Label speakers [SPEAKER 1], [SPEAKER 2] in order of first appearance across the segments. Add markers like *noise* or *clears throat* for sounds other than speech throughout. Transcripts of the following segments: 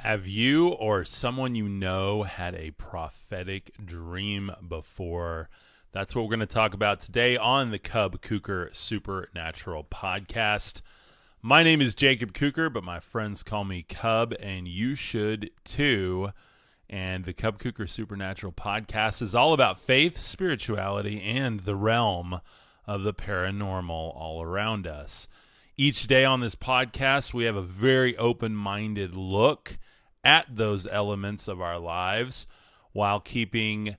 [SPEAKER 1] Have you or someone you know had a prophetic dream before? That's what we're going to talk about today on the Cub Kuker Supernatural podcast. My name is Jacob Kuker, but my friends call me Cub, and you should too. And the Cub Kuker Supernatural podcast is all about faith, spirituality, and the realm of the paranormal all around us. Each day on this podcast, we have a very open minded look at those elements of our lives while keeping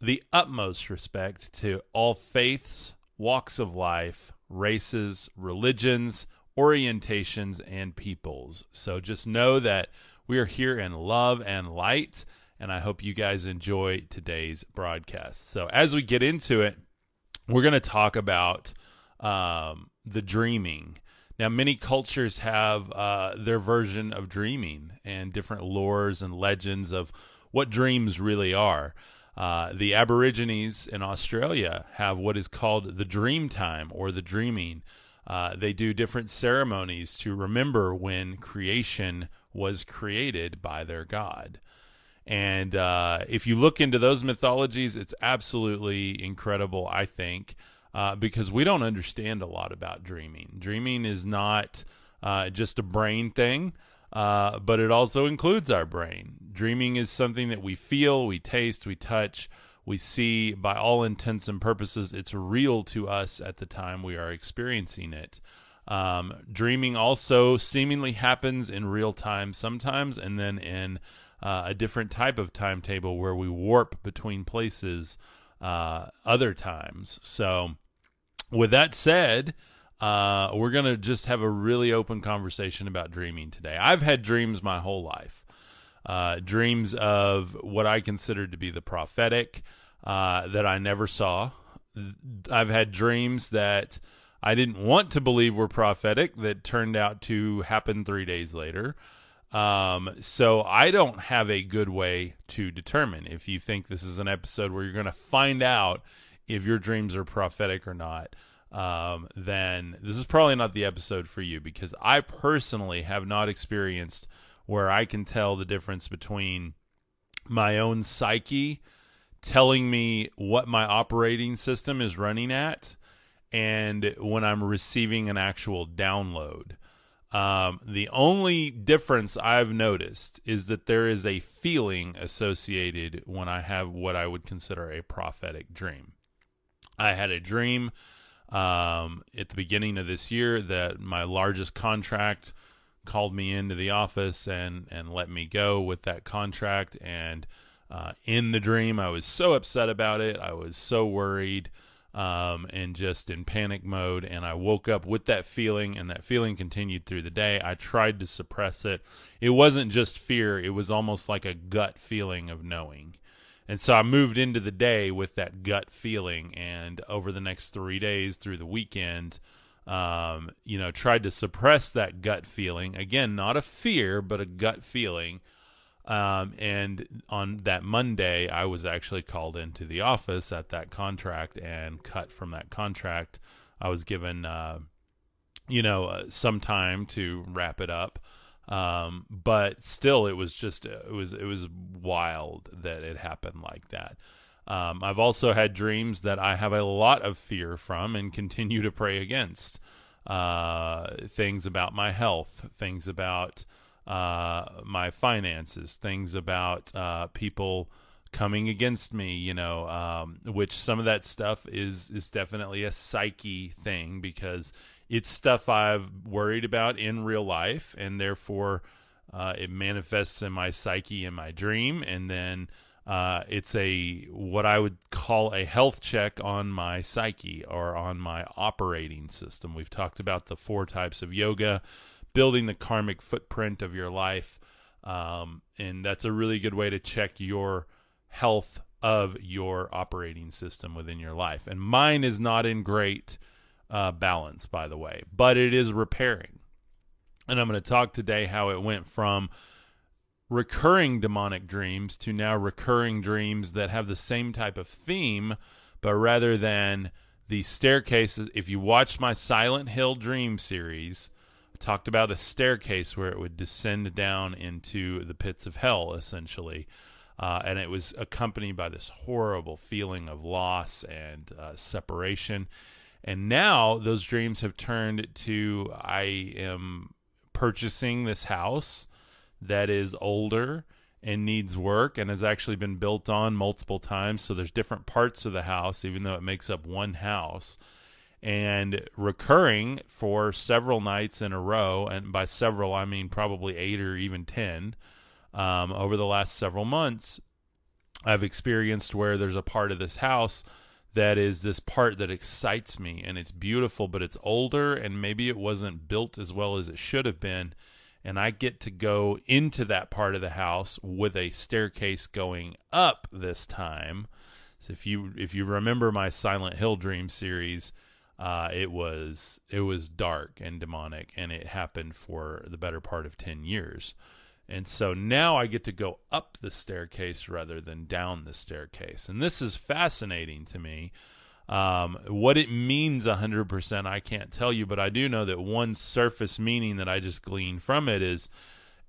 [SPEAKER 1] the utmost respect to all faiths, walks of life, races, religions, orientations, and peoples. So just know that we are here in love and light, and I hope you guys enjoy today's broadcast. So as we get into it, we're going to talk about um, the dreaming now, many cultures have uh, their version of dreaming and different lores and legends of what dreams really are. Uh, the Aborigines in Australia have what is called the dream time or the dreaming. Uh, they do different ceremonies to remember when creation was created by their God. And uh, if you look into those mythologies, it's absolutely incredible, I think uh, because we don't understand a lot about dreaming. Dreaming is not uh, just a brain thing, uh, but it also includes our brain. Dreaming is something that we feel, we taste, we touch, we see. By all intents and purposes, it's real to us at the time we are experiencing it. Um, dreaming also seemingly happens in real time sometimes, and then in uh, a different type of timetable where we warp between places uh, other times. So, with that said, uh, we're going to just have a really open conversation about dreaming today. I've had dreams my whole life. Uh, dreams of what I considered to be the prophetic uh, that I never saw. I've had dreams that I didn't want to believe were prophetic that turned out to happen three days later. Um, so I don't have a good way to determine if you think this is an episode where you're going to find out if your dreams are prophetic or not, um, then this is probably not the episode for you because I personally have not experienced where I can tell the difference between my own psyche telling me what my operating system is running at and when I'm receiving an actual download. Um, the only difference I've noticed is that there is a feeling associated when I have what I would consider a prophetic dream. I had a dream um, at the beginning of this year that my largest contract called me into the office and and let me go with that contract. And uh, in the dream I was so upset about it. I was so worried um, and just in panic mode. And I woke up with that feeling and that feeling continued through the day. I tried to suppress it. It wasn't just fear. It was almost like a gut feeling of knowing and so I moved into the day with that gut feeling, and over the next three days through the weekend, um, you know, tried to suppress that gut feeling. Again, not a fear, but a gut feeling. Um, and on that Monday, I was actually called into the office at that contract and cut from that contract. I was given, uh, you know, uh, some time to wrap it up. Um, but still, it was just it was it was wild that it happened like that. Um, I've also had dreams that I have a lot of fear from and continue to pray against. Uh, things about my health, things about uh, my finances, things about uh, people coming against me. You know, um, which some of that stuff is is definitely a psyche thing because it's stuff I've worried about in real life, and therefore uh, it manifests in my psyche in my dream, and then uh, it's a what I would call a health check on my psyche or on my operating system. We've talked about the four types of yoga, building the karmic footprint of your life, um, and that's a really good way to check your health of your operating system within your life. And mine is not in great uh, balance, by the way, but it is repairing. And I'm going to talk today how it went from recurring demonic dreams to now recurring dreams that have the same type of theme, but rather than the staircases, if you watch my Silent Hill dream series, talked about a staircase where it would descend down into the pits of hell, essentially. Uh, and it was accompanied by this horrible feeling of loss and uh, separation. And now those dreams have turned to I am purchasing this house that is older and needs work and has actually been built on multiple times. So there's different parts of the house, even though it makes up one house. And recurring for several nights in a row, and by several I mean probably eight or even ten, um, over the last several months, I've experienced where there's a part of this house that is this part that excites me and it's beautiful, but it's older and maybe it wasn't built as well as it should have been. And I get to go into that part of the house with a staircase going up this time. So if you if you remember my Silent Hill Dream series, uh, it was it was dark and demonic, and it happened for the better part of ten years. And so now I get to go up the staircase rather than down the staircase. And this is fascinating to me. Um, what it means 100%, I can't tell you, but I do know that one surface meaning that I just gleaned from it is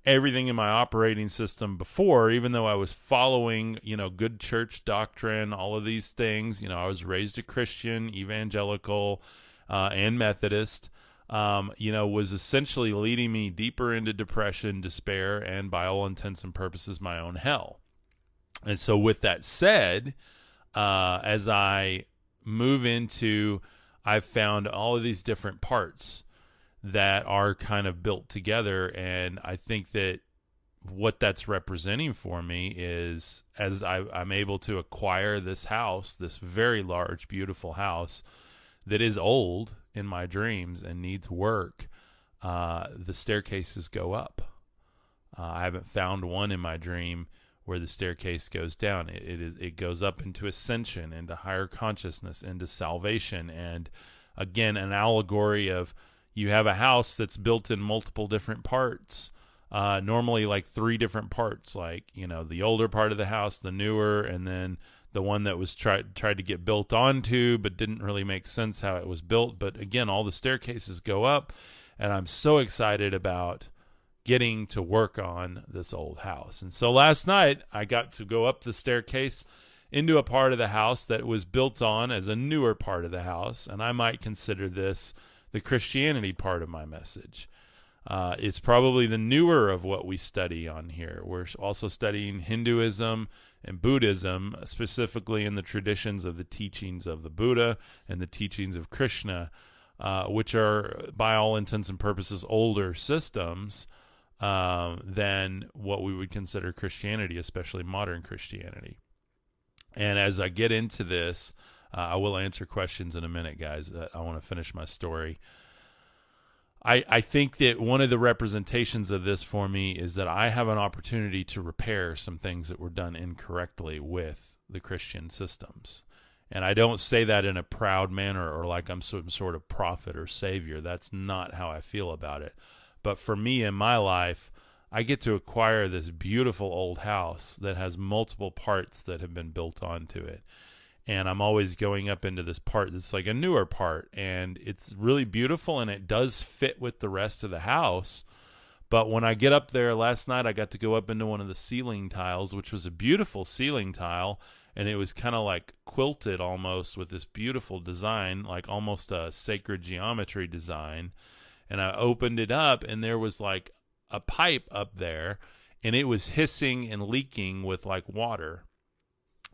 [SPEAKER 1] everything in my operating system before, even though I was following, you know, good church doctrine, all of these things, you know, I was raised a Christian, evangelical, uh, and Methodist um, you know, was essentially leading me deeper into depression, despair, and by all intents and purposes, my own hell. And so, with that said, uh, as I move into, I've found all of these different parts that are kind of built together. And I think that what that's representing for me is as I, I'm able to acquire this house, this very large, beautiful house that is old in my dreams and needs work, uh, the staircases go up. Uh, I haven't found one in my dream where the staircase goes down. It, it, it goes up into ascension, into higher consciousness, into salvation. And again, an allegory of you have a house that's built in multiple different parts. Uh, normally, like three different parts, like you know, the older part of the house, the newer, and then the one that was tried tried to get built onto, but didn't really make sense how it was built. But again, all the staircases go up, and I'm so excited about getting to work on this old house. And so last night I got to go up the staircase into a part of the house that was built on as a newer part of the house, and I might consider this the Christianity part of my message. Uh, it's probably the newer of what we study on here. We're also studying Hinduism and Buddhism, specifically in the traditions of the teachings of the Buddha and the teachings of Krishna, uh, which are, by all intents and purposes, older systems um, than what we would consider Christianity, especially modern Christianity. And as I get into this, uh, I will answer questions in a minute, guys. Uh, I want to finish my story. I, I think that one of the representations of this for me is that I have an opportunity to repair some things that were done incorrectly with the Christian systems. And I don't say that in a proud manner or like I'm some sort of prophet or savior. That's not how I feel about it. But for me in my life, I get to acquire this beautiful old house that has multiple parts that have been built onto it and I'm always going up into this part that's like a newer part and it's really beautiful and it does fit with the rest of the house. But when I get up there last night, I got to go up into one of the ceiling tiles, which was a beautiful ceiling tile, and it was kind of like quilted almost with this beautiful design, like almost a sacred geometry design. And I opened it up, and there was like a pipe up there, and it was hissing and leaking with like water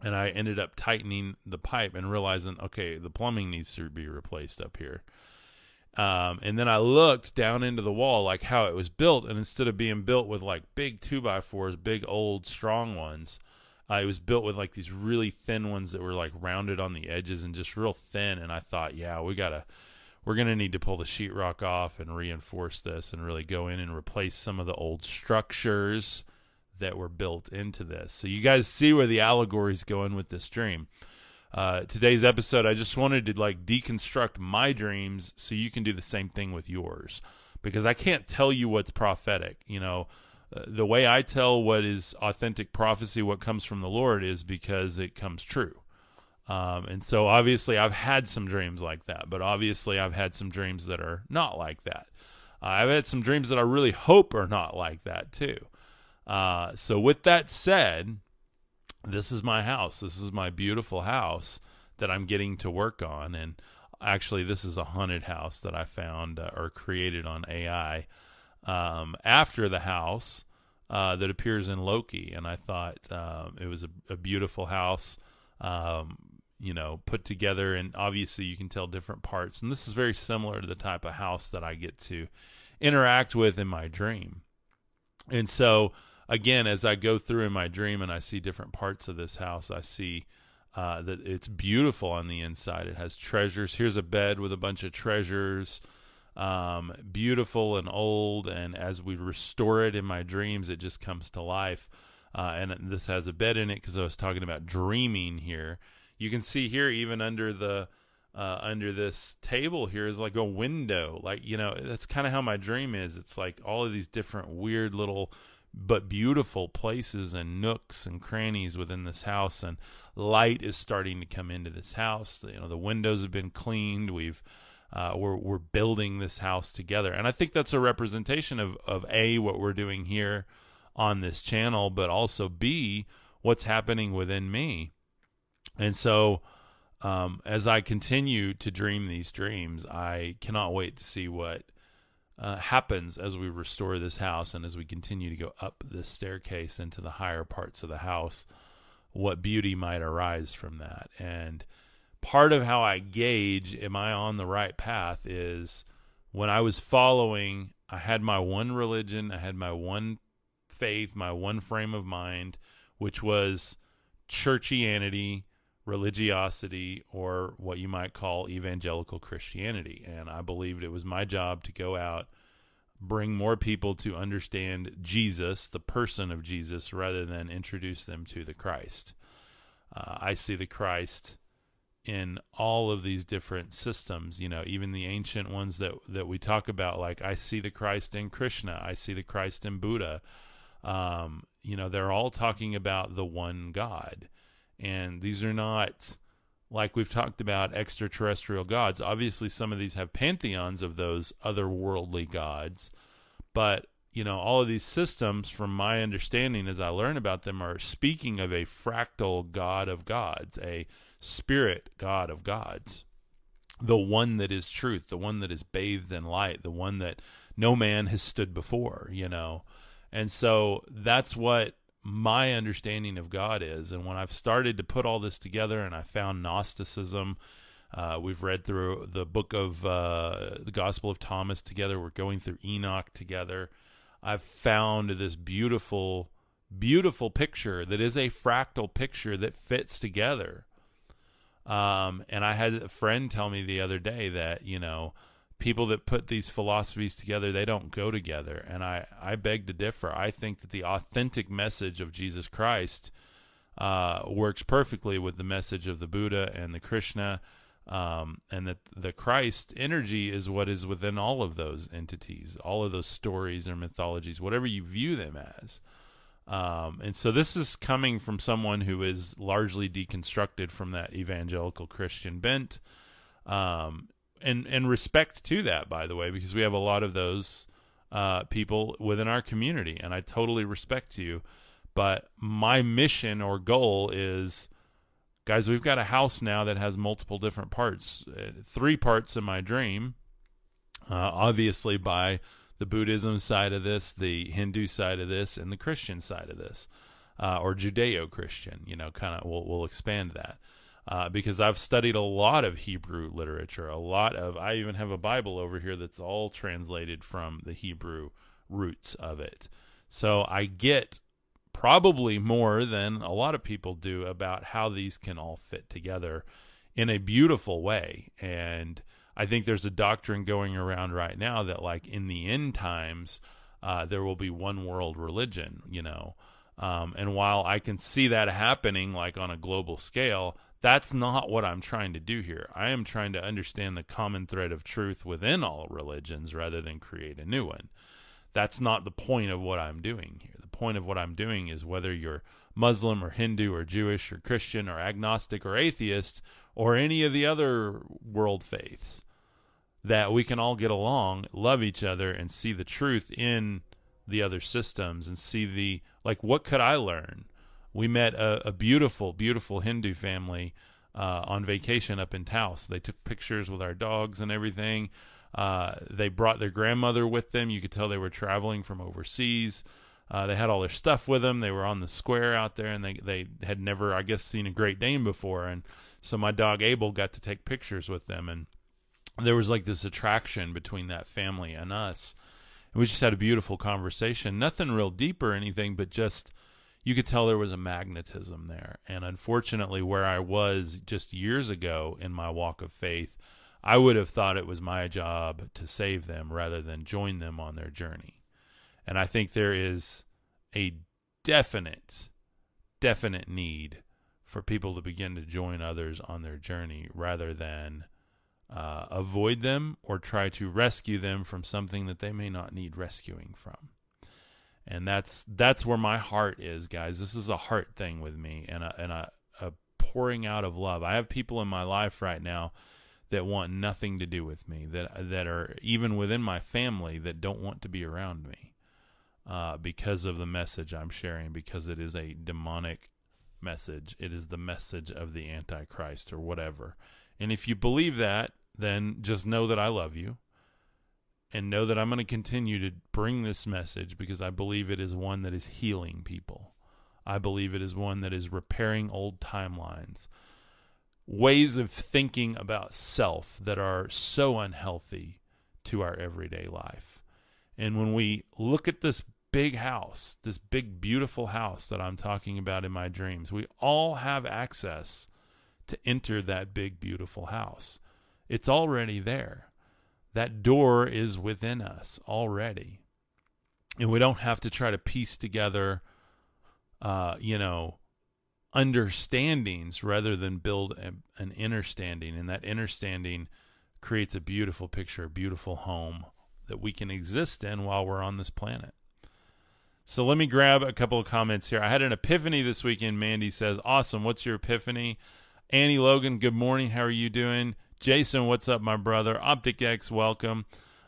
[SPEAKER 1] and I ended up tightening the pipe and realizing, okay, the plumbing needs to be replaced up here. Um, and then I looked down into the wall, like how it was built, and instead of being built with like big two by fours, big old strong ones, uh, it was built with like these really thin ones that were like rounded on the edges and just real thin. And I thought, yeah, we gotta, we're gonna need to pull the sheetrock off and reinforce this and really go in and replace some of the old structures that were built into this. So you guys see where the allegory is going with this dream. Uh, today's episode, I just wanted to like deconstruct my dreams so you can do the same thing with yours, because I can't tell you what's prophetic. You know, uh, the way I tell what is authentic prophecy, what comes from the Lord, is because it comes true. Um, and so obviously I've had some dreams like that, but obviously I've had some dreams that are not like that. I've had some dreams that I really hope are not like that too. Uh, so, with that said, this is my house. This is my beautiful house that I'm getting to work on. And actually, this is a haunted house that I found uh, or created on AI um, after the house uh, that appears in Loki. And I thought um, it was a, a beautiful house. Um, you know, put together, and obviously you can tell different parts. And this is very similar to the type of house that I get to interact with in my dream. And so, again, as I go through in my dream and I see different parts of this house, I see uh, that it's beautiful on the inside. It has treasures. Here's a bed with a bunch of treasures, um, beautiful and old. And as we restore it in my dreams, it just comes to life. Uh, and this has a bed in it because I was talking about dreaming here. You can see here, even under the uh, under this table here is like a window. Like, you know, that's kind of how my dream is. It's like all of these different weird little but beautiful places and nooks and crannies within this house and light is starting to come into this house. You know the windows have been cleaned. We've uh, we're we're building this house together. And i think that's a representation of of a what we're doing here on this channel but also b what's happening within me. And so um, as I continue to dream these dreams, I cannot wait to see what uh, happens as we restore this house and as we continue to go up this staircase into the higher parts of the house, what beauty might arise from that. And part of how I gauge, am I on the right path, is when I was following, I had my one religion, I had my one faith, my one frame of mind, which was churchianity religiosity or what you might call evangelical Christianity. And I believed it was my job to go out, bring more people to understand Jesus, the person of Jesus, rather than introduce them to the Christ. Uh, I see the Christ in all of these different systems, you know, even the ancient ones that that we talk about. Like I see the Christ in Krishna, I see the Christ in Buddha. Um, you know, they're all talking about the one God and these are not like we've talked about extraterrestrial gods. Obviously, some of these have pantheons of those otherworldly gods, but you know, all of these systems, from my understanding as I learn about them, are speaking of a fractal God of gods, a spirit God of gods, the one that is truth, the one that is bathed in light, the one that no man has stood before, you know. And so that's what my understanding of God is. And when I've started to put all this together and I found Gnosticism, uh, we've read through the book of uh, the Gospel of Thomas together, we're going through Enoch together. I've found this beautiful, beautiful picture that is a fractal picture that fits together. Um, and I had a friend tell me the other day that, you know, people that put these philosophies together they don't go together. And i i beg to differ. I think that the authentic message of jesus christ uh, works perfectly with the message of the buddha and the krishna um, and that the christ energy is what is within all of those entities all of those stories or mythologies whatever you view them as. Um, and so this is coming from someone who is largely deconstructed from that evangelical christian bent. Um, and and respect to that, by the way, because we have a lot of those uh, people within our community, and I totally respect you. But my mission or goal is, guys, we've got a house now that has multiple different parts. Uh, three parts in my dream, uh, obviously by the Buddhism side of this, the Hindu side of this, and the Christian side of this, uh, or Judeo-Christian. You know, kind of we'll we'll expand that uh, because I've studied a lot of Hebrew literature. A lot of I even have a Bible over here that's all translated from the Hebrew roots of it. So I get probably more than a lot of people do about how these can all fit together in a beautiful way. And I think there's a doctrine going around right now that, like, in the end times, uh, there will be one world religion, you know. Um, and while I can see that happening, like on a global scale, that's not what I'm trying to do here. I am trying to understand the common thread of truth within all religions rather than create a new one. That's not the point of what I'm doing here. The point of what I'm doing is whether you're Muslim or Hindu or Jewish or Christian or agnostic or atheist or any of the other world faiths, that we can all get along, love each other, and see the truth in the other systems and see the like what could I learn? We met a, a beautiful, beautiful Hindu family uh, on vacation up in Taos. They took pictures with our dogs and everything. Uh, they brought their grandmother with them. You could tell they were traveling from overseas. Uh, they had all their stuff with them. They were on the square out there, and they they had never, I guess, seen a Great Dane before. And so my dog Abel got to take pictures with them, and there was like this attraction between that family and us. And we just had a beautiful conversation. Nothing real deep or anything, but just you could tell there was a magnetism there. And unfortunately, where I was just years ago in my walk of faith, I would have thought it was my job to save them rather than join them on their journey. And I think there is a definite, definite need for people to begin to join others on their journey rather than uh, avoid them or try to rescue them from something that they may not need rescuing from and that's that's where my heart is, guys. This is a heart thing with me, and a and a, a pouring out of love. I have people in my life right now that want nothing to do with me, that that are even within my family that don't want to be around me, uh, because of the message I'm sharing, because it is a demonic message. It is the message of the Antichrist or whatever. And if you believe that, then just know that I love you and know that I'm going to continue to bring this message because I believe it is one that is healing people. I believe it is one that is repairing old timelines, ways of thinking about self that are so unhealthy to our everyday life. And when we look at this big house, this big, beautiful house that I'm talking about in my dreams, we all have access to enter that big, beautiful house. It's already there. That door is within us already. And we don't have to try to piece together, uh, you know, understandings rather than build a, an understanding. And that understanding creates a beautiful picture, a beautiful home that we can exist in while we're on this planet. So let me grab a couple of comments here. I had an epiphany this weekend. Mandy says, Awesome. What's your epiphany? Annie Logan, good morning. How are you doing? Jason, what's up, my brother? Optic X, welcome.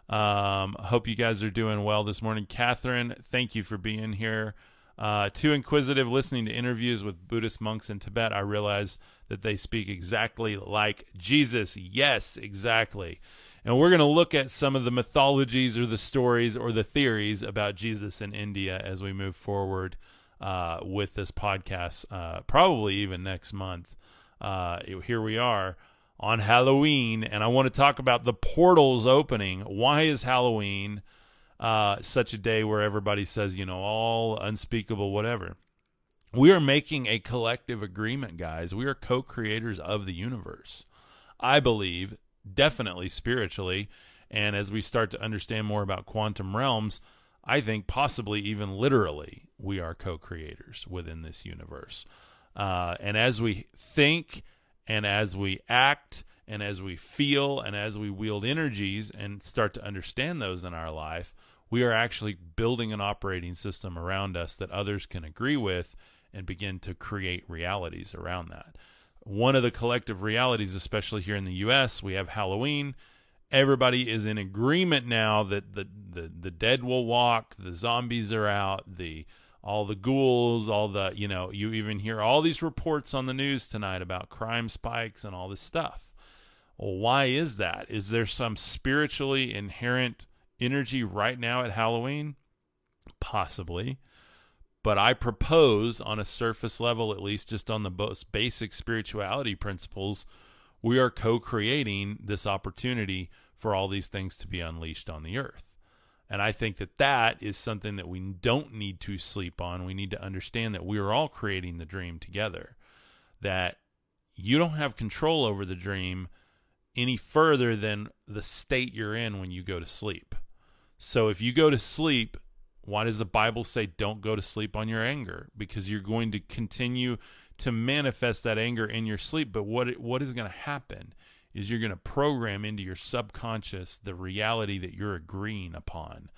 [SPEAKER 1] Um, hope you guys are doing well this morning. Catherine, thank you for being here. Uh, too inquisitive listening to interviews with Buddhist monks in Tibet. I realized that they speak exactly like Jesus. Yes, exactly. And we're going to look at some of the mythologies or the stories or the theories about Jesus in India as we move forward uh, with this podcast, uh, probably even next month. Uh, here we are on Halloween, and I want to talk about the portals opening. Why is Halloween uh, such a day where everybody says, you know, all unspeakable, whatever? We are making a collective agreement, guys. We are co creators of the universe. I believe, definitely spiritually, and as we start to understand more about quantum realms, I think possibly even literally, we are co creators within this universe. Uh, and as we think, and as we act and as we feel and as we wield energies and start to understand those in our life, we are actually building an operating system around us that others can agree with and begin to create realities around that. One of the collective realities, especially here in the US, we have Halloween. Everybody is in agreement now that the, the, the dead will walk, the zombies are out, the all the ghouls, all the, you know, you even hear all these reports on the news tonight about crime spikes and all this stuff. Well, why is that? Is there some spiritually inherent energy right now at Halloween? Possibly. But I propose, on a surface level, at least just on the most basic spirituality principles, we are co creating this opportunity for all these things to be unleashed on the earth. And I think that that is something that we don't need to sleep on. We need to understand that we are all creating the dream together. That you don't have control over the dream any further than the state you're in when you go to sleep. So if you go to sleep, why does the Bible say don't go to sleep on your anger? Because you're going to continue to manifest that anger in your sleep. But what what is going to happen is you're going to program into your subconscious the reality that you're agreeing upon.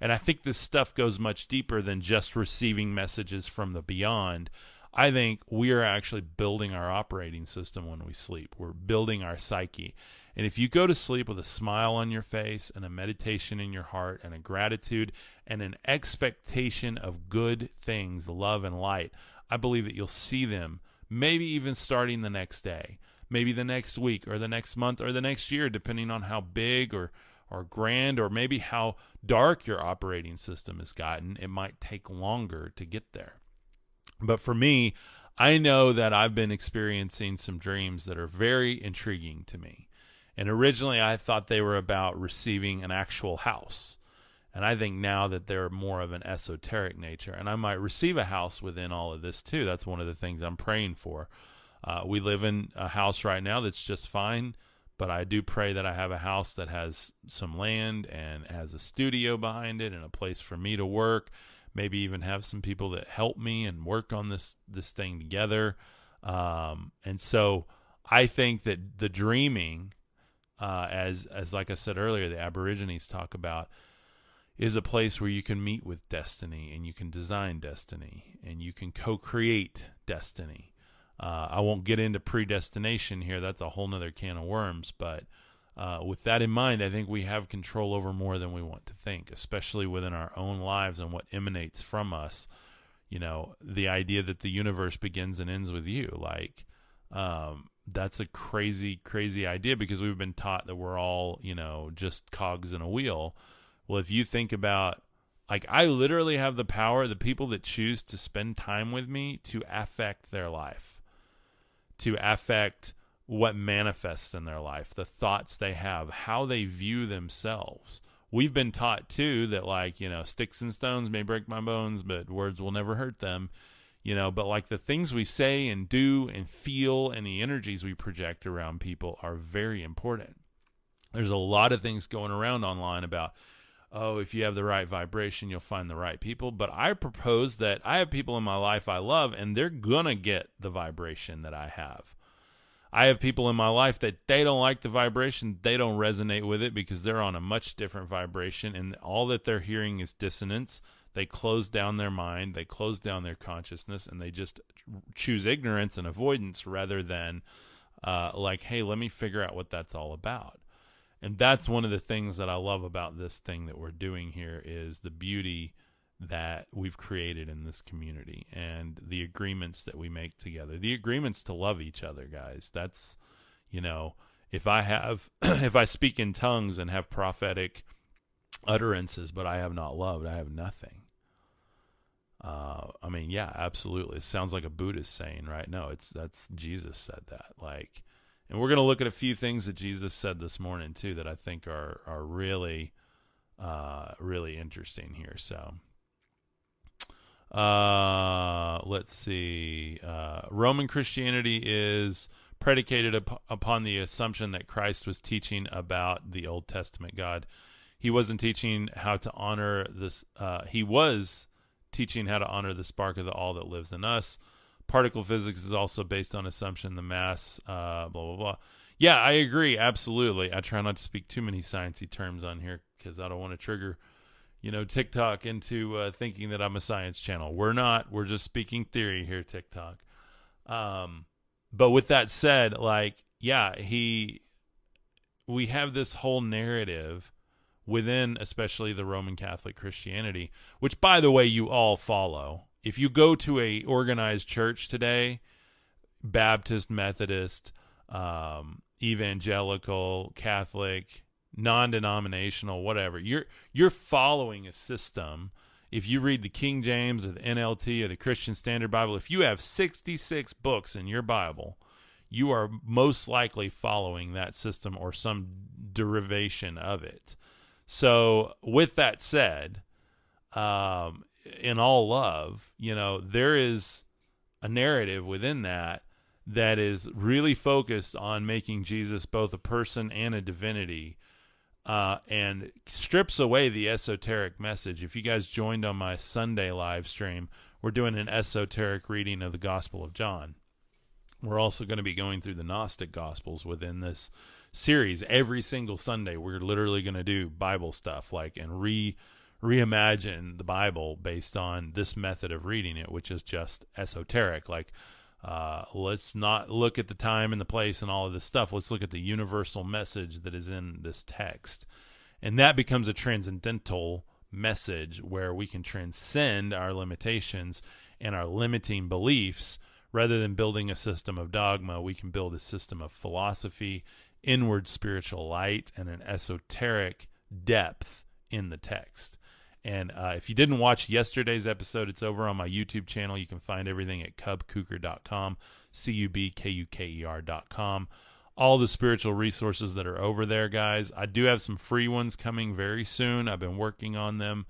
[SPEAKER 1] And I think this stuff goes much deeper than just receiving messages from the beyond. I think we are actually building our operating system when we sleep. We're building our psyche. And if you go to sleep with a smile on your face and a meditation in your heart and a gratitude and an expectation of good things, love and light, I believe that you'll see them maybe even starting the next day, maybe the next week or the next month or the next year, depending on how big or or grand or maybe how dark your operating system has gotten. It might take longer to get there. But for me, I know that I've been experiencing some dreams that are very intriguing to me. And originally I thought they were about receiving an actual house. And I think now that they're more of an esoteric nature. And I might receive a house within all of this too. That's one of the things I'm praying for. Uh, we live in a house right now that's just fine, but I do pray that I have a house that has some land and has a studio behind it and a place for me to work. Maybe even have some people that help me and work on this this thing together. Um, and so I think that the dreaming, uh, as as like I said earlier, the Aborigines talk about is a place where you can meet with destiny and you can design destiny and you can co-create destiny. Uh, I won't get into predestination here; that's a whole nother can of worms. But uh, with that in mind, I think we have control over more than we want to think, especially within our own lives and what emanates from us. You know, the idea that the universe begins and ends with you, like. Um, that's a crazy, crazy idea because we've been taught that we're all, you know, just cogs in a wheel well, if you think about like I literally have the power, the people that choose to spend time with me to affect their life, to affect what manifests in their life, the thoughts they have, how they view themselves. We've been taught too that like, you know, sticks and stones may break my bones, but words will never hurt them. You know, but like the things we say and do and feel and the energies we project around people are very important. There's a lot of things going around online about oh, if you have the right vibration, you'll find the right people. But I propose that I have people in my life I love, and they're going to get the vibration that I have. I have people in my life that they don't like the vibration, they don't resonate with it because they're on a much different vibration, and all that they're hearing is dissonance. They close down their mind, they close down their consciousness, and they just choose ignorance and avoidance rather than, uh, like, hey, let me figure out what that's all about and that's one of the things that I love about this thing that we're doing here is the beauty that we've created in this community and the agreements that we make together. The agreements to love each other, guys. That's you know, if I have *clears throat* if I speak in tongues and have prophetic utterances but I have not loved, I have nothing. Uh, I mean, yeah, absolutely. It sounds like a Buddhist saying, right? No, it's that's Jesus said that. Like and we're going to look at a few things that Jesus said this morning too that I think are are really uh, really interesting here. So uh, let's see. Uh, Roman Christianity is predicated up, upon the assumption that Christ was teaching about the Old Testament God. He wasn't teaching how to honor this. Uh, he was teaching how to honor the spark of the all that lives in us particle physics is also based on assumption the mass uh, blah blah blah. Yeah i agree absolutely. I try not to speak too many sciency terms on here because i don't want to trigger you know tiktok into uh, thinking that i'm a science channel. We're not. We're just speaking theory here tiktok. Um, but with that said like yeah he we have this whole narrative within especially the roman catholic christianity which by the way you all follow if you go to a organized church today, Baptist, Methodist, um, evangelical, Catholic, non-denominational, whatever, you're you're following a system. If you read the King James or the NLT or the Christian Standard Bible, if you have 66 books in your Bible, you are most likely following that system or some derivation of it. So, with that said, um, in all love, you know, there is a narrative within that that is really focused on making Jesus both a person and a divinity. Uh, and strips away the esoteric message. If you guys joined on my Sunday live stream, we're doing an esoteric reading of the Gospel of John. We're also going to be going through the Gnostic Gospels within this series. Every single Sunday, we're literally going to do Bible stuff, like and re reimagine the Bible based on this method of reading it, which is just esoteric. Like Uh, let's not look at the time and the place and all of this stuff. Let's look at the universal message that is in this text. And that becomes a transcendental message where we can transcend our limitations and our limiting beliefs rather than building a system of dogma. We can build a system of philosophy, inward spiritual light, and an esoteric depth in the text. And uh, if you didn't watch yesterday's episode, it's over on my YouTube channel. You can find everything at cubkuker.com, C U B K U K E R.com. All the spiritual resources that are over there, guys. I do have some free ones coming very soon. I've been working on them.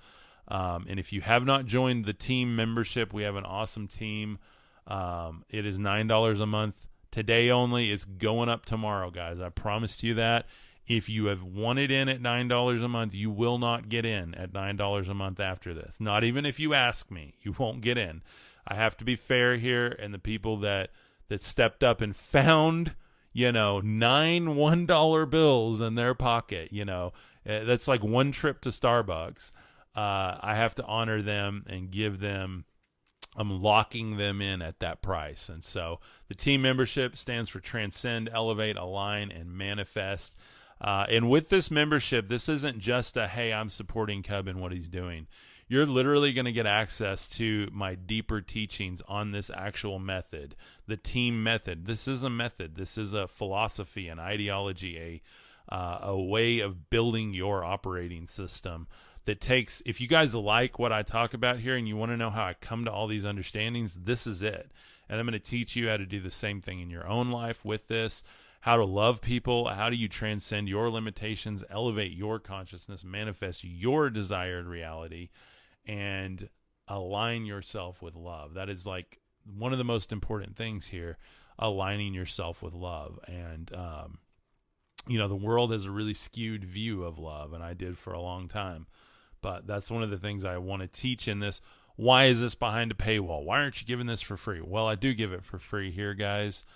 [SPEAKER 1] Um, and if you have not joined the team membership, we have an awesome team. Um, it is $9 a month today only. It's going up tomorrow, guys. I promised you that. If you have wanted in at $9 a month, you will not get in at $9 a month after this. Not even if you ask me, you won't get in. I have to be fair here and the people that that stepped up and found, you know, nine $1 bills in their pocket, you know. Eh, that's like one trip to Starbucks. Uh, I have to honor them and give them I'm locking them in at that price. And so the team membership stands for Transcend, Elevate, Align, and Manifest. Uh, and with this membership, this isn't just a hey, I'm supporting Cub and what he's doing. You're literally going to get access to my deeper teachings on this actual method, the team method. This is a method. This is a philosophy, an ideology, a uh, a way of building your operating system that takes. If you guys like what I talk about here and you want to know how I come to all these understandings, this is it. And I'm going to teach you how to do the same thing in your own life with this how to love people, how do you transcend your limitations, elevate your consciousness, manifest your desired reality, and align yourself with love. That is like one of the most important things here, aligning yourself with love. And, um, you know, the world has a really skewed view of love, and I did for a long time. But that's one of the things I want to teach in this. Why is this behind a paywall? Why aren't you giving this for free? Well, I do give it for free here, guys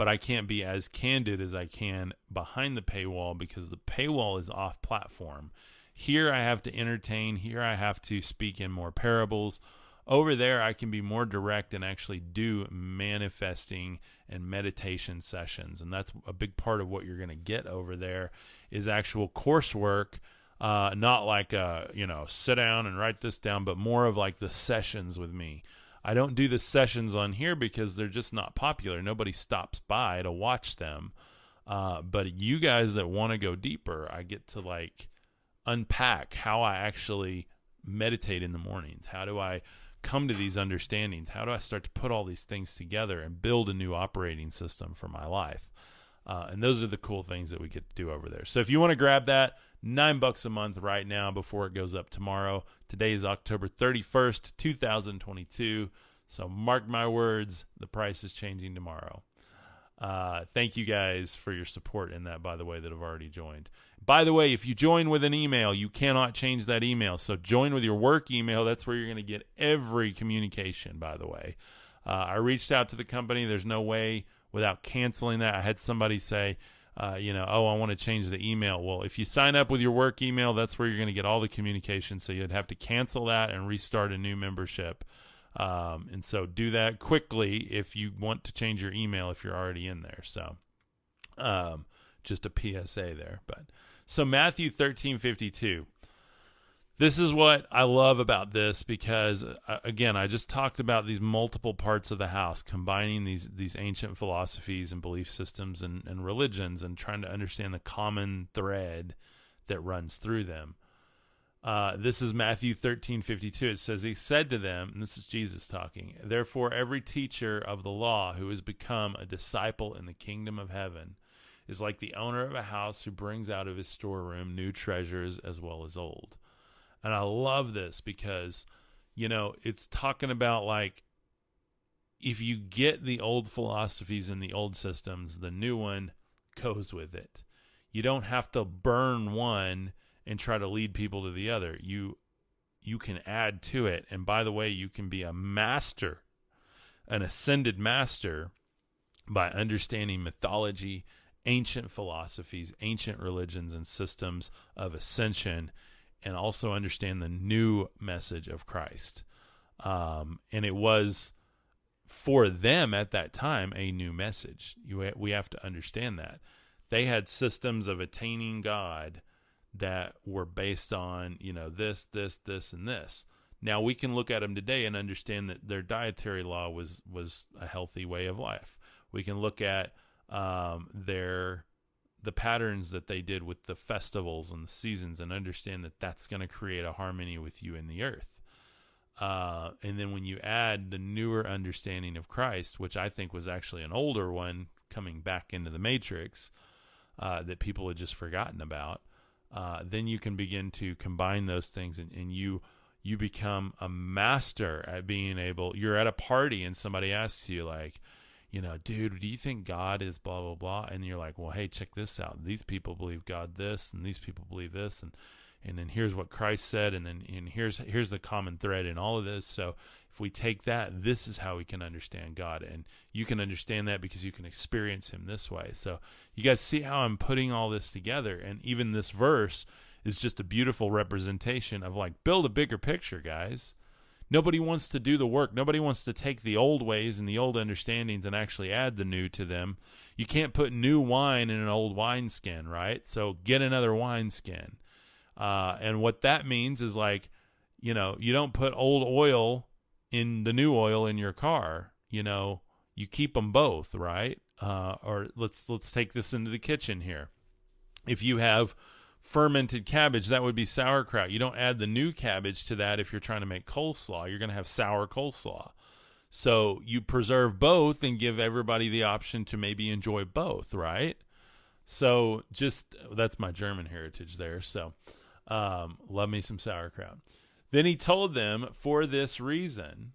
[SPEAKER 1] but I can't be as candid as I can behind the paywall because the paywall is off platform. Here I have to entertain, here I have to speak in more parables. Over there, I can be more direct and actually do manifesting and meditation sessions. And that's a big part of what you're going to get over there is actual coursework. Uh, not like a you know sit down and write this down, but more of like the sessions with me I don't do the sessions on here because they're just not popular. Nobody stops by to watch them. Uh, but you guys that want to go deeper, I get to like unpack how I actually meditate in the mornings. How do I come to these understandings? How do I start to put all these things together and build a new operating system for my life? Uh, and those are the cool things that we get to do over there. So if you want to grab that, nine bucks a month right now before it goes up tomorrow. Today is October 31st, 2022. So mark my words, the price is changing tomorrow. Uh, thank you guys for your support in that, by the way, that have already joined. By the way, if you join with an email, you cannot change that email. So join with your work email. That's where you're going to get every communication, by the way. Uh, I reached out to the company. There's no way without canceling that. I had somebody say, uh, you know, oh, I want to change the email. Well, if you sign up with your work email, that's where you're going to get all the communication. So you'd have to cancel that and restart a new membership. Um, and so do that quickly if you want to change your email if you're already in there. So um, just a PSA there. But so Matthew 13 52 this is what I love about this because uh, again, I just talked about these multiple parts of the house, combining these these ancient philosophies and belief systems and, and religions, and trying to understand the common thread that runs through them. Uh, this is Matthew thirteen fifty two. It says, He said to them, and this is Jesus talking, Therefore, every teacher of the law who has become a disciple in the kingdom of heaven is like the owner of a house who brings out of his storeroom new treasures as well as old. And I love this because, you know, it's talking about like if you get the old philosophies and the old systems, the new one goes with it. You don't have to burn one and try to lead people to the other. You you can add to it. And by the way, you can be a master, an ascended master by understanding mythology, ancient philosophies, ancient religions and systems of ascension and also understand the new message of Christ. Um, and it was for them at that time a new message. You we have to understand that they had systems of attaining God that were based on you know this, this, this, and this. Now we can look at them today and understand that their dietary law was was a healthy way of life. We can look at um, their the patterns that they did with the festivals and the seasons and understand that that's going to create a harmony with you in the earth. Uh, and then when you add the newer understanding of Christ, which I think was actually an older one coming back into the matrix uh, that people had just forgotten about, uh, then you can begin to combine those things and, and you you become a master at being able you're at a party and somebody asks you like you know dude do you think god is blah blah blah and you're like well hey check this out these people believe god this and these people believe this and and then here's what Christ said, and then and here's here's the common thread in all of this. So if we take that, this is how we can understand God, and you can understand that because you can experience Him this way. So you guys see how I'm putting all this together, and even this verse is just a beautiful representation of like build a bigger picture, guys. Nobody wants to do the work. Nobody wants to take the old ways and the old understandings and actually add the new to them. You can't put new wine in an old wineskin, right? So get another wineskin. Uh, and what that means is like, you know, you don't put old oil in the new oil in your car. You know, you keep them both, right? Uh, or let's let's take this into the kitchen here. If you have fermented cabbage, that would be sauerkraut. You don't add the new cabbage to that if you're trying to make coleslaw. You're going to have sour coleslaw. So you preserve both and give everybody the option to maybe enjoy both, right? So just that's my German heritage there. So um, love me some sauerkraut. Then he told them, For this reason,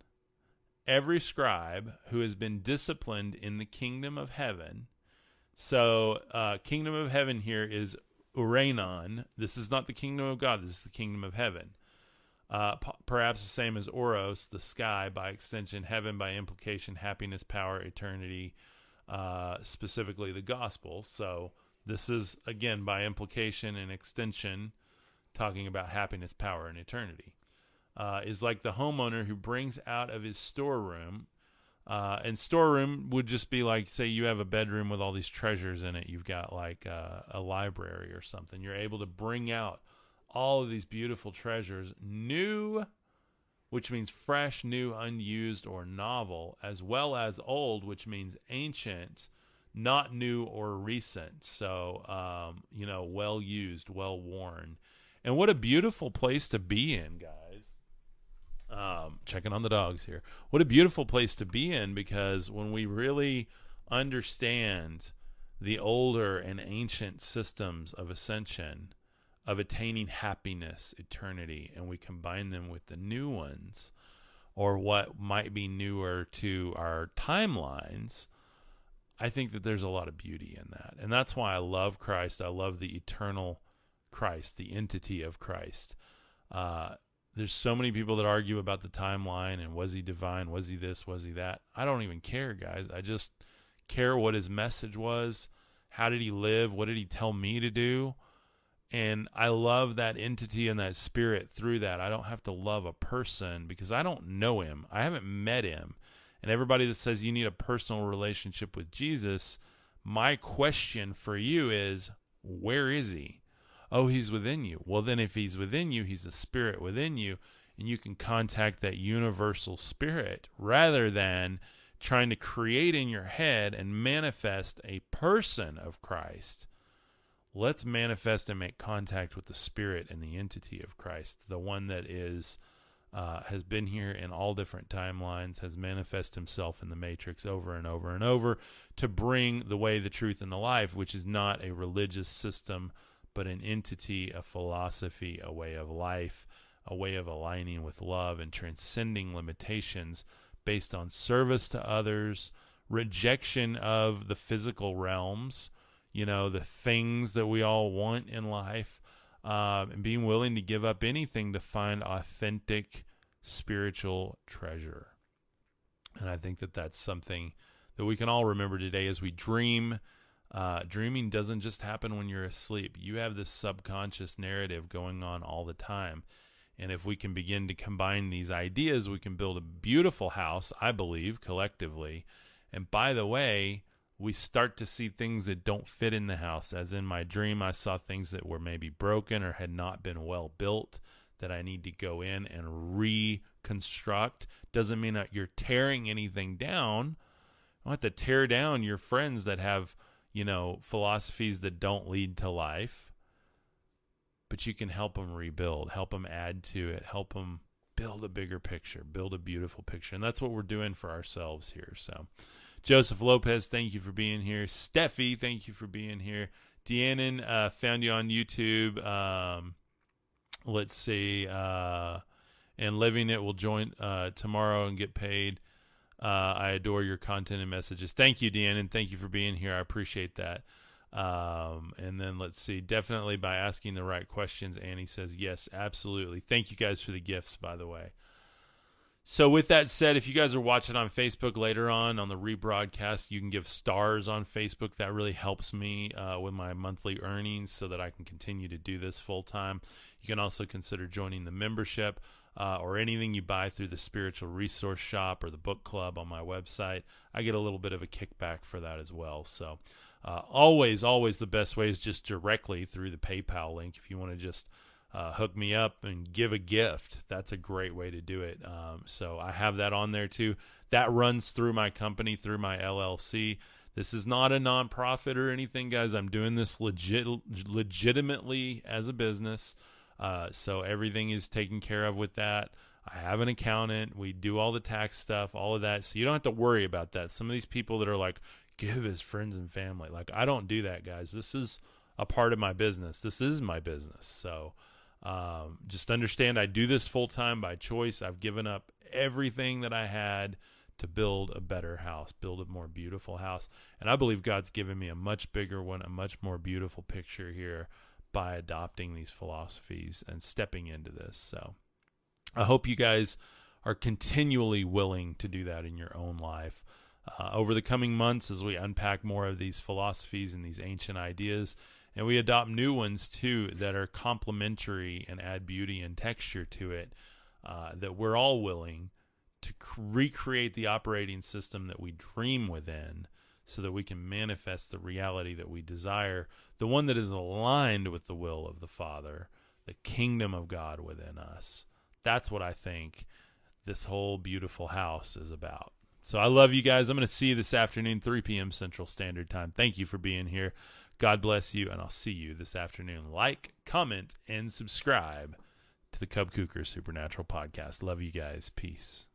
[SPEAKER 1] every scribe who has been disciplined in the kingdom of heaven. So, uh, kingdom of heaven here is Uranon. This is not the kingdom of God, this is the kingdom of heaven. Uh, p- perhaps the same as Oros, the sky, by extension, heaven by implication, happiness, power, eternity, uh, specifically the gospel. So, this is, again, by implication and extension, talking about happiness, power, and eternity. Uh, is like the homeowner who brings out of his storeroom, uh, and storeroom would just be like, say, you have a bedroom with all these treasures in it. You've got like uh, a library or something. You're able to bring out all of these beautiful treasures, new, which means fresh, new, unused, or novel, as well as old, which means ancient, not new or recent. So, um, you know, well used, well worn. And what a beautiful place to be in, guys. Um, checking on the dogs here. What a beautiful place to be in because when we really understand the older and ancient systems of ascension, of attaining happiness, eternity, and we combine them with the new ones, or what might be newer to our timelines, I think that there's a lot of beauty in that. And that's why I love Christ. I love the eternal Christ, the entity of Christ. Uh, there's so many people that argue about the timeline and was he divine? Was he this? Was he that? I don't even care, guys. I just care what his message was. How did he live? What did he tell me to do? And I love that entity and that spirit through that. I don't have to love a person because I don't know him. I haven't met him. And everybody that says you need a personal relationship with Jesus, my question for you is where is he? Oh, he's within you. Well, then if he's within you, he's a spirit within you, and you can contact that universal spirit rather than trying to create in your head and manifest a person of Christ. Let's manifest and make contact with the spirit and the entity of Christ, the one that is. Uh, has been here in all different timelines, has manifest himself in the matrix over and over and over to bring the way, the truth, and the life, which is not a religious system but an entity, a philosophy, a way of life, a way of aligning with love and transcending limitations based on service to others, rejection of the physical realms, you know, the things that we all want in life, uh, and being willing to give up anything to find authentic spiritual treasure. And I think that that's something that we can all remember today as we dream uh, dreaming doesn't just happen when you're asleep. You have this subconscious narrative going on all the time. And if we can begin to combine these ideas, we can build a beautiful house, I believe, collectively. And by the way, we start to see things that don't fit in the house. As in my dream, I saw things that were maybe broken or had not been well built that I need to go in and reconstruct. Doesn't mean that you're tearing anything down. Don't have to tear down your friends that have, you know, philosophies that don't lead to life. But you can help them rebuild, help them add to it, help them build a bigger picture, build a beautiful picture. And that's what we're doing for ourselves here. So, Joseph Lopez, thank you for being here. Steffi, thank you for being here. Deannon, uh, found you on YouTube. Um, let's see. Uh, and Living It will join uh, tomorrow and get paid. Uh, I adore your content and messages. Thank you, Deannon. Thank you for being here. I appreciate that. Um, and then let's see. Definitely by asking the right questions. Annie says, yes, absolutely. Thank you guys for the gifts, by the way. So, with that said, if you guys are watching on Facebook later on on the rebroadcast, you can give stars on Facebook. That really helps me uh, with my monthly earnings so that I can continue to do this full time. You can also consider joining the membership uh, or anything you buy through the spiritual resource shop or the book club on my website. I get a little bit of a kickback for that as well. So, uh, always, always the best way is just directly through the PayPal link if you want to just uh, hook me up and give a gift. That's a great way to do it. Um, so I have that on there too. That runs through my company, through my LLC. This is not a nonprofit or anything, guys. I'm doing this legit, legitimately as a business. Uh, so everything is taken care of with that. I have an accountant. We do all the tax stuff, all of that. So you don't have to worry about that. Some of these people that are like, give his friends and family. Like, I don't do that, guys. This is a part of my business. This is my business. So, um, just understand I do this full time by choice. I've given up everything that I had to build a better house, build a more beautiful house. And I believe God's given me a much bigger one, a much more beautiful picture here by adopting these philosophies and stepping into this. So I hope you guys are continually willing to do that in your own life. Uh, over the coming months, as we unpack more of these philosophies and these ancient ideas, and we adopt new ones too that are complementary and add beauty and texture to it uh, that we're all willing to recreate the operating system that we dream within so that we can manifest the reality that we desire the one that is aligned with the will of the father the kingdom of god within us that's what i think this whole beautiful house is about so i love you guys i'm going to see you this afternoon 3 p.m central standard time thank you for being here God bless you, and I'll see you this afternoon. Like, comment, and subscribe to the Cub Kuker Supernatural Podcast. Love you guys. Peace.